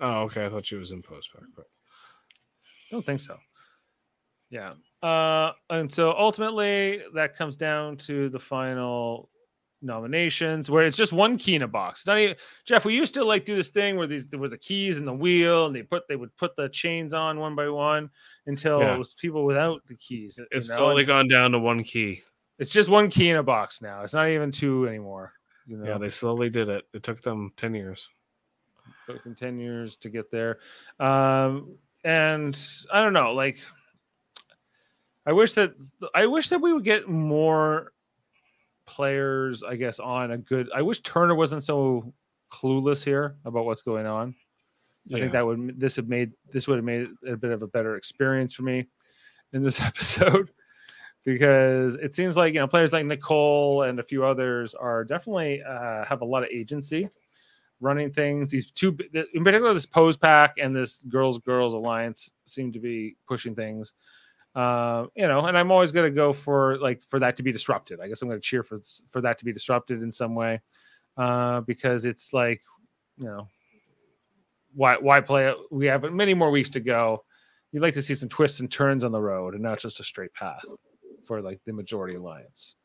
Oh, okay. I thought she was in post pack. But I don't think so. Yeah. Uh, and so ultimately, that comes down to the final nominations, where it's just one key in a box. Not even Jeff. We used to like do this thing where these there were the keys and the wheel, and they put they would put the chains on one by one until Yeah. it was people without the keys. it's know, slowly and gone down to one key. it's just one key in a box now. It's not even two anymore. You know, Yeah, they slowly did it. It took them ten years. Took them 10 years to get there. Um and i don't know like i wish that i wish that we would get more players i guess on a good i wish turner wasn't so clueless here about what's going on. I Yeah. think that would this have made this would have made it a bit of a better experience for me in this episode. Because it seems like you know players like nicole and a few others are definitely uh, have a lot of agency running things. These two, in particular, this pose pack and this girls girls alliance seem to be pushing things. Uh, you know, and I'm always going to go for like for that to be disrupted. I guess I'm going to cheer for for that to be disrupted in some way, uh, because it's like, you know, why why play it? We have many more weeks to go. You'd like to see some twists and turns on the road and not just a straight path for like the majority alliance.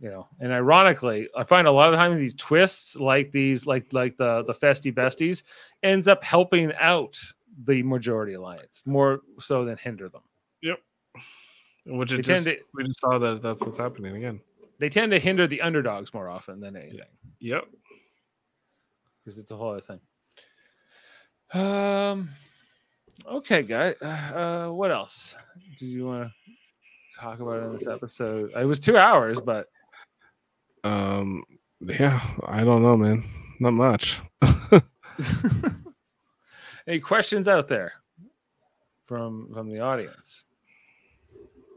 You know, and ironically, I find a lot of times these twists, like these, like like the the festy besties, ends up helping out the majority alliance more so than hinder them. Yep which it just, to- we just saw that that's what's happening again. They tend to hinder the underdogs more often than anything. Yep. because it's a whole other thing. Um. Okay, guy. Uh, what else do you want to talk about in this episode? It was two hours, but Um. Yeah. I don't know, man. Not much. any questions out there from from the audience?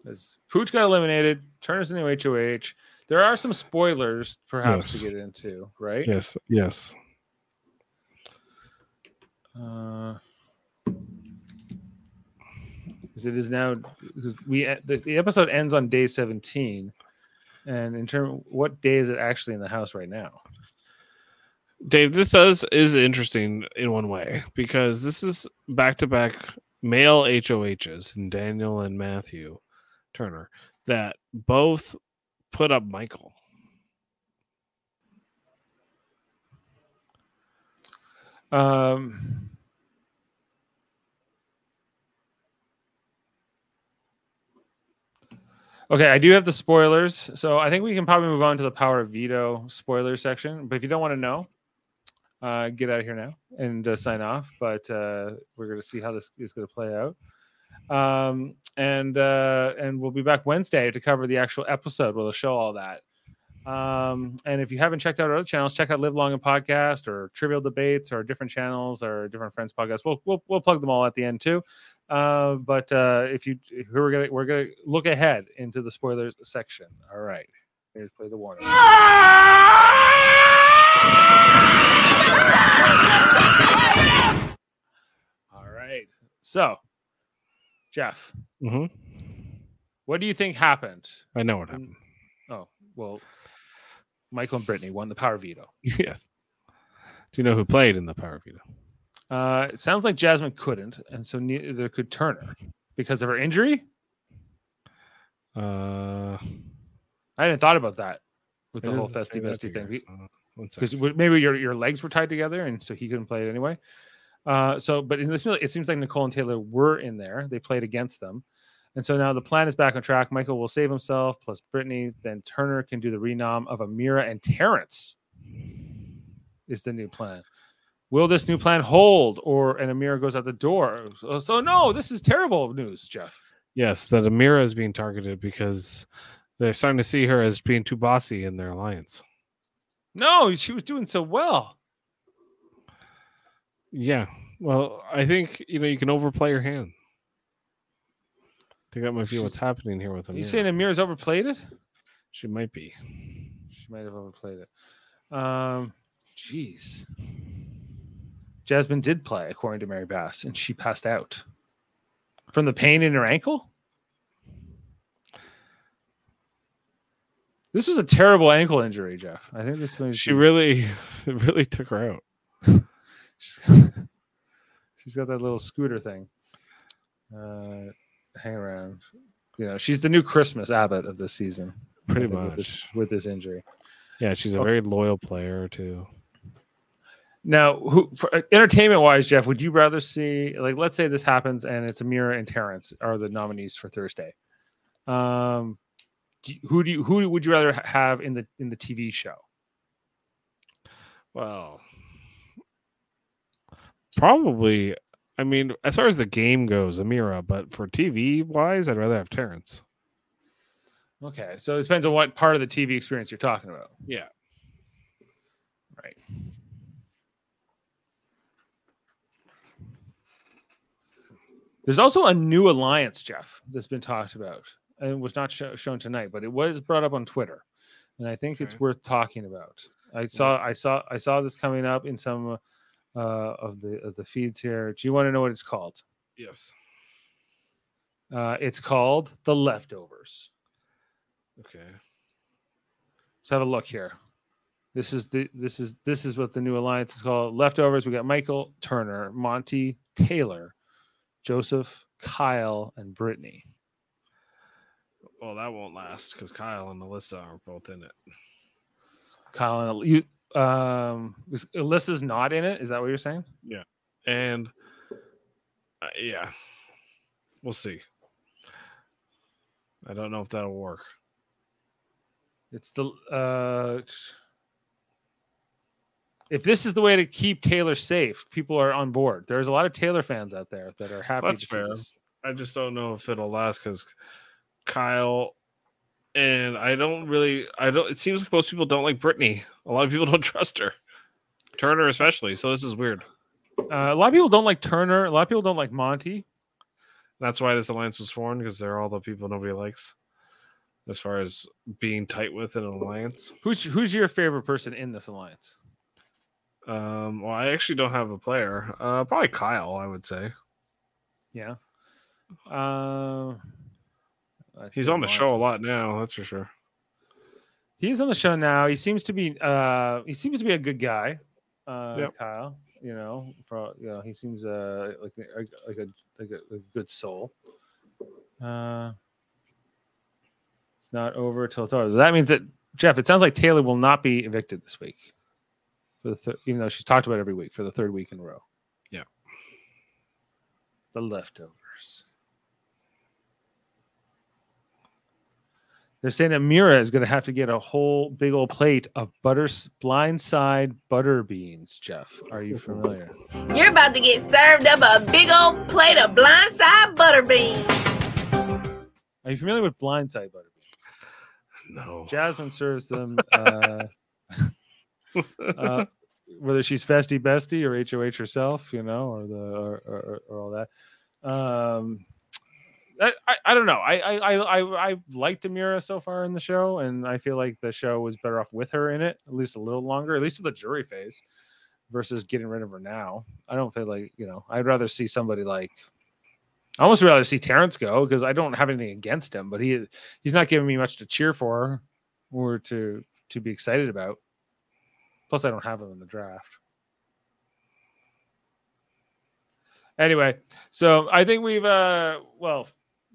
As Pooch got eliminated, Turner's in the HOH. There are some spoilers, perhaps, Yes. to get into, right? Yes. Yes. Uh, because it is now because we the, the episode ends on day 17 and in term what day is it actually in the house right now Dave, this does is interesting in one way because this is back to back male HOHs and Daniel and Matthew Turner that both put up Michael. um okay i do have the spoilers so i think we can probably move on to the power of veto spoiler section but if you don't want to know uh, get out of here now and uh, sign off. But uh, we're going to see how this is going to play out. Um, and uh, and we'll be back Wednesday to cover the actual episode. We'll show all that. Um, and if you haven't checked out our other channels, check out Live Long and Podcast or Trivial Debates or different channels or different friends podcasts. We'll we'll, we'll plug them all at the end too. Uh, but uh, if you who we're gonna we're gonna look ahead into the spoilers section. All right, here's play the warning. All right. So, Jeff, hmm what do you think happened? I know what happened. Oh, well, Michael and Brittany won the power veto. yes. Do you know who played in the Power Veto? Uh, it sounds like Jasmine couldn't, and so neither could Turner because of her injury. Uh, I hadn't thought about that with the whole festy figure. thing. Uh, because second. maybe your your legs were tied together, and so he couldn't play it anyway. Uh, so, but in this, it seems like Nicole and Taylor were in there. They played against them, and so now the plan is back on track. Michael will save himself, plus Brittany. Then Turner can do the renom of Ameerah and Terrance. Is the new plan? Will this new plan hold, or and Ameerah goes out the door? So, so no, this is terrible news, Jeff. Yes, that Ameerah is being targeted because they're starting to see her as being too bossy in their alliance. No, she was doing so well. Yeah. Well, I think you know you can overplay your hand. Think that might be what's happening here with Are Ameerah. you saying Ameerah's overplayed it? she might be? She might have overplayed it. Um, jeez. Jasmine did play, according to Mary Bass, and she passed out from the pain in her ankle. This was a terrible ankle injury, Jeff. I think this was She really, it really took her out. She's got, she's got that little scooter thing. Uh, hang around. You know, she's the new Christmas Abbott of this season. Pretty think, much. with this, with this injury. Yeah, she's a Okay. very loyal player too. Now, who for entertainment wise, Jeff, would you rather see like let's say this happens and it's Ameerah and Terrance are the nominees for Thursday. Um, do who do you who would you rather have in the in the TV show? Well, probably. I mean, as far as the game goes, Ameerah, but for TV wise, I'd rather have Terrance. Okay, so it depends on what part of the TV experience you're talking about. Yeah. Right. There's also a new alliance, Jeff, that's been talked about and was not sho- shown tonight, but it was brought up on Twitter, and I think it's worth talking about. I saw, Yes. I saw, I saw this coming up in some uh, of the of the feeds here. Do you want to know what it's called? Yes. Uh, it's called the leftovers. Okay. Let's have a look here. This is the this is this is what the new alliance is called. Leftovers. We got Michael Turner, Monte Taylor, Joseph, Kyle, and Brittany. Well, that won't last because Kyle and Alyssa are both in it. Kyle and you. Um, is, Alyssa's not in it. Is that what you're saying? Yeah. And uh, yeah, we'll see. I don't know if that'll work. It's the uh if this is the way to keep Taylor safe, people are on board. There's a lot of Taylor fans out there that are happy That's to see fair. this. I just don't know if it'll last because Kyle and I don't really. I don't. It seems like most people don't like Brittany. A lot of people don't trust her, Turner especially. So this is weird. Uh, a lot of people don't like Turner. A lot of people don't like Monte. That's why this alliance was formed because they're all the people nobody likes, as far as being tight with an alliance. Who's who's your favorite person in this alliance? Um, well, I actually don't have a player. Uh, probably Kyle. I would say Yeah. Uh, he's on the show a lot now. That's for sure. He's on the show now. He seems to be uh he seems to be a good guy. Uh Yep. Kyle, you know, for you know, he seems uh like a, like a like a, good soul. Uh it's not over till it's over. That means that Jeff, it sounds like Taylor will not be evicted this week. For the thir- even though she's talked about every week for the third week in a row. Yeah. The leftovers. They're saying that Mira is going to have to get a whole big old plate of butter blindside butter beans. Jeff, are you familiar? You're about to get served up a big old plate of blindside butter beans. Are you familiar with blindside butter beans? No. Jasmine serves them. Uh, uh, whether she's festy bestie or HOH herself, you know, or the or, or, or all that. Um, I, I, don't know. I I I I, I liked Ameerah so far in the show, and I feel like the show was better off with her in it, at least a little longer, at least to the jury phase, versus getting rid of her now. I don't feel like you know. I'd rather see somebody like. I almost rather see Terrance go because I don't have anything against him, but he he's not giving me much to cheer for or to to be excited about. Plus, I don't have him in the draft. Anyway, so I think we've uh well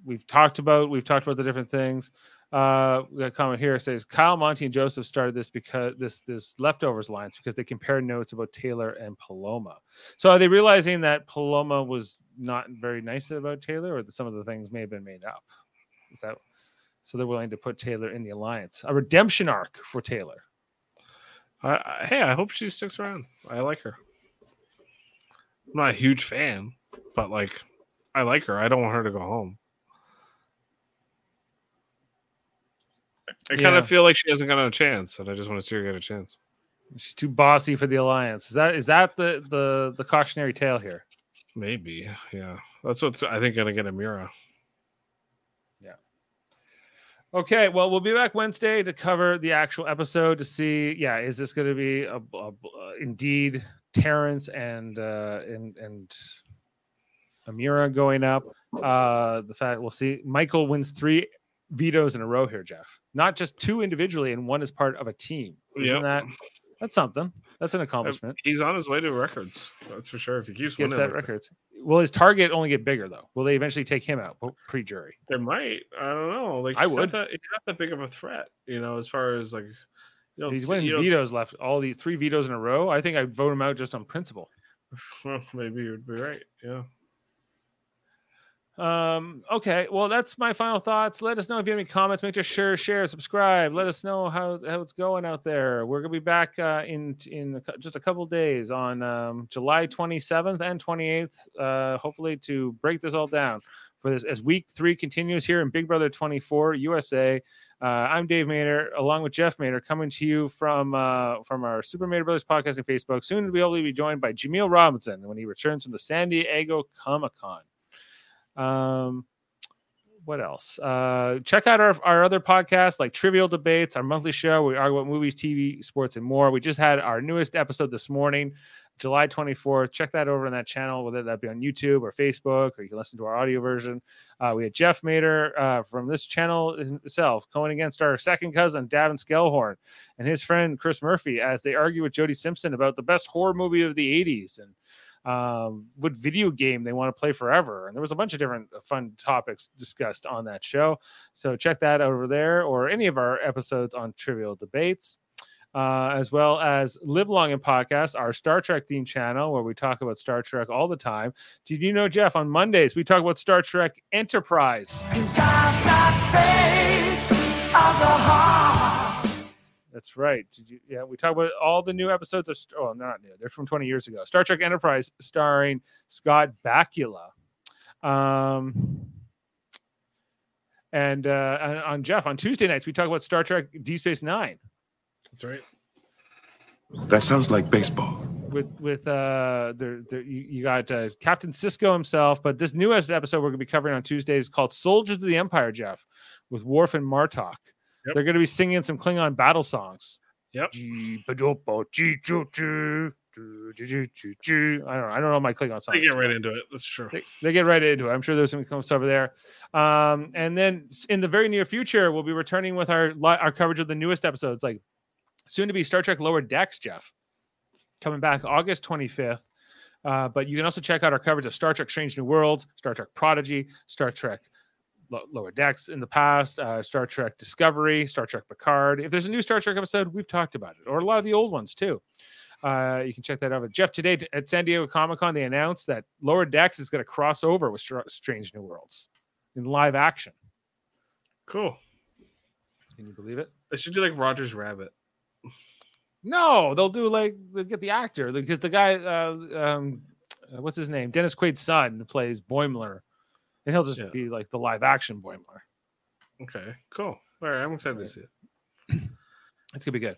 we've talked about we've talked about the different things. Uh, we got a comment here says Kyle, Monte, and Joseph started this because this this leftovers lines because they compared notes about Taylor and Paloma. So are they realizing that Paloma was not very nice about Taylor, or that some of the things may have been made up? Is that so? They're willing to put Taylor in the alliance, a redemption arc for Taylor. I, hey, I hope she sticks around. I like her. I'm not a huge fan, but like, I like her. I don't want her to go home. I kind Yeah. of feel like she hasn't gotten a chance, and I just want to see her get a chance. She's too bossy for the alliance. Is that is that the the the cautionary tale here? Maybe, yeah. That's what's I think gonna get Ameerah. Yeah. Okay, well, we'll be back Wednesday to cover the actual episode to see, yeah, is this going to be a, a- uh, indeed Terrance and uh, and and Ameerah going up? Uh, the fact we'll see. Michael wins three vetoes in a row here, Jeff. Not just two individually, and one is part of a team. Isn't Yep. that that's something? That's an accomplishment. He's on his way to records. That's for sure. If he keeps Just winning, set records. Will his target only get bigger though? Will they eventually take him out pre jury? They might. I don't know. Like I he's not would. That, he's not that big of a threat, you know, as far as like, you know, He's winning vetoes left. All the three vetoes in a row. I think I'd vote him out just on principle. Well, maybe you'd be right. Yeah. Um, okay, well, that's my final thoughts. Let us know if you have any comments. Make sure share, subscribe. Let us know how, how it's going out there. We're gonna be back uh, in in just a couple days on um, July 27th and 28th, uh, hopefully to break this all down for this as week three continues here in Big Brother 24 USA. Uh, I'm Dave Maynard, along with Jeff Maynard, coming to you from uh, from our Super Maynard Brothers podcasting Facebook. Soon to be able to be joined by Jameel Robinson when he returns from the San Diego Comic Con. Um, what else? Uh, check out our, our other podcasts like Trivial Debates, our monthly show. We argue about movies, TV, sports, and more. We just had our newest episode this morning, July 24th. Check that over on that channel, whether that be on YouTube or Facebook, or you can listen to our audio version. Uh, we had Jeff Mater uh, from this channel himself going against our second cousin, Davin Skellhorn, and his friend Chris Murphy as they argue with Jody Simpson about the best horror movie of the 80s and um, what video game they want to play forever. And there was a bunch of different uh, fun topics discussed on that show. So check that over there or any of our episodes on Trivial Debates. Uh, as well as Live Long and Podcast, our Star Trek theme channel, where we talk about Star Trek all the time. Did you know, Jeff, on Mondays, we talk about Star Trek Enterprise? That's right. Did you? Yeah, we talk about all the new episodes of. Oh, not new. They're from 20 years ago. Star Trek Enterprise, starring Scott Bakula. Um, and uh, and on Jeff on Tuesday nights we talk about Star Trek D Space Nine That's right. That sounds like baseball. with with uh there, there you, you got uh, Captain Sisko himself. But this newest episode we're going to be covering on Tuesday is called Soldiers of the Empire. Jeff with Worf and Martok. Yep. They're going to be singing some Klingon battle songs. Yep. I don't know. I don't know my Klingon songs. I get right into it. That's true. They, they get right into it. I'm sure there's some comes over there. Um, and then in the very near future, we'll be returning with our our coverage of the newest episodes, like soon to be Star Trek Lower Decks, Jeff, coming back August 25th. Uh, but you can also check out our coverage of Star Trek Strange New Worlds, Star Trek Prodigy, Star Trek Lower Decks in the past, uh, Star Trek Discovery, Star Trek Picard. If there's a new Star Trek episode, we've talked about it, or a lot of the old ones too. Uh, you can check that out. But Jeff, today at San Diego Comic Con, they announced that Lower Decks is going to cross over with Str- Strange New Worlds in live action. Cool. Can you believe it? They should do like Roger's Rabbit. No, they'll do like they'll get the actor because the guy, uh, um, uh, what's his name, Dennis Quaid's son plays Boimler, and he'll just Yeah. be like the live action Boimler. Okay, cool. All right, I'm excited to see it. It's gonna be good.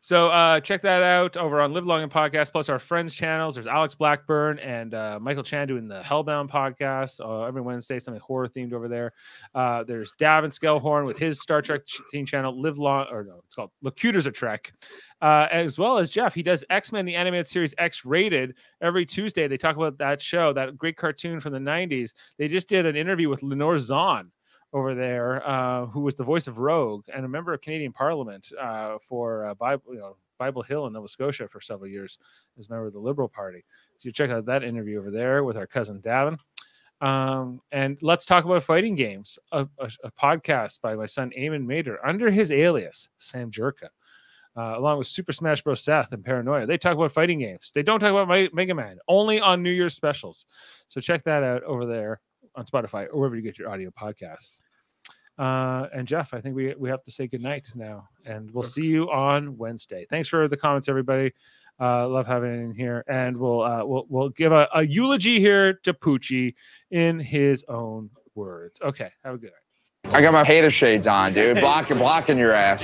So uh, check that out over on Live Long and Podcast, plus our friends channels. There's Alex Blackburn and uh, Michael Chan doing the Hellbound podcast uh, every Wednesday, something horror themed over there. Uh, there's Davin Skellhorn with his Star Trek team channel, Live Long, or no, it's called Locutors of Trek, uh, as well as Jeff. He does X Men, the animated series X Rated, every Tuesday. They talk about that show, that great cartoon from the 90s. They just did an interview with Lenore Zann over there, uh, who was the voice of Rogue and a member of Canadian Parliament uh, for uh, Bible, you know, Bible Hill in Nova Scotia for several years as a member of the Liberal Party. So you check out that interview over there with our cousin Davin. Um, and let's talk about fighting games, a, a, a podcast by my son Eamon Mater under his alias Sam Jerka. Uh, along with Super Smash Bros. Seth and Paranoia, they talk about fighting games. They don't talk about Mega Man, only on New Year's specials. So check that out over there on Spotify or wherever you get your audio podcasts. Uh, and Jeff, I think we we have to say goodnight now, and we'll see you on Wednesday. Thanks for the comments, everybody. Uh, love having you in here, and we'll uh, we'll we'll give a, a eulogy here to Poochie in his own words. Okay, have a good night. I got my hater shades on, dude. Blocking, blocking your ass.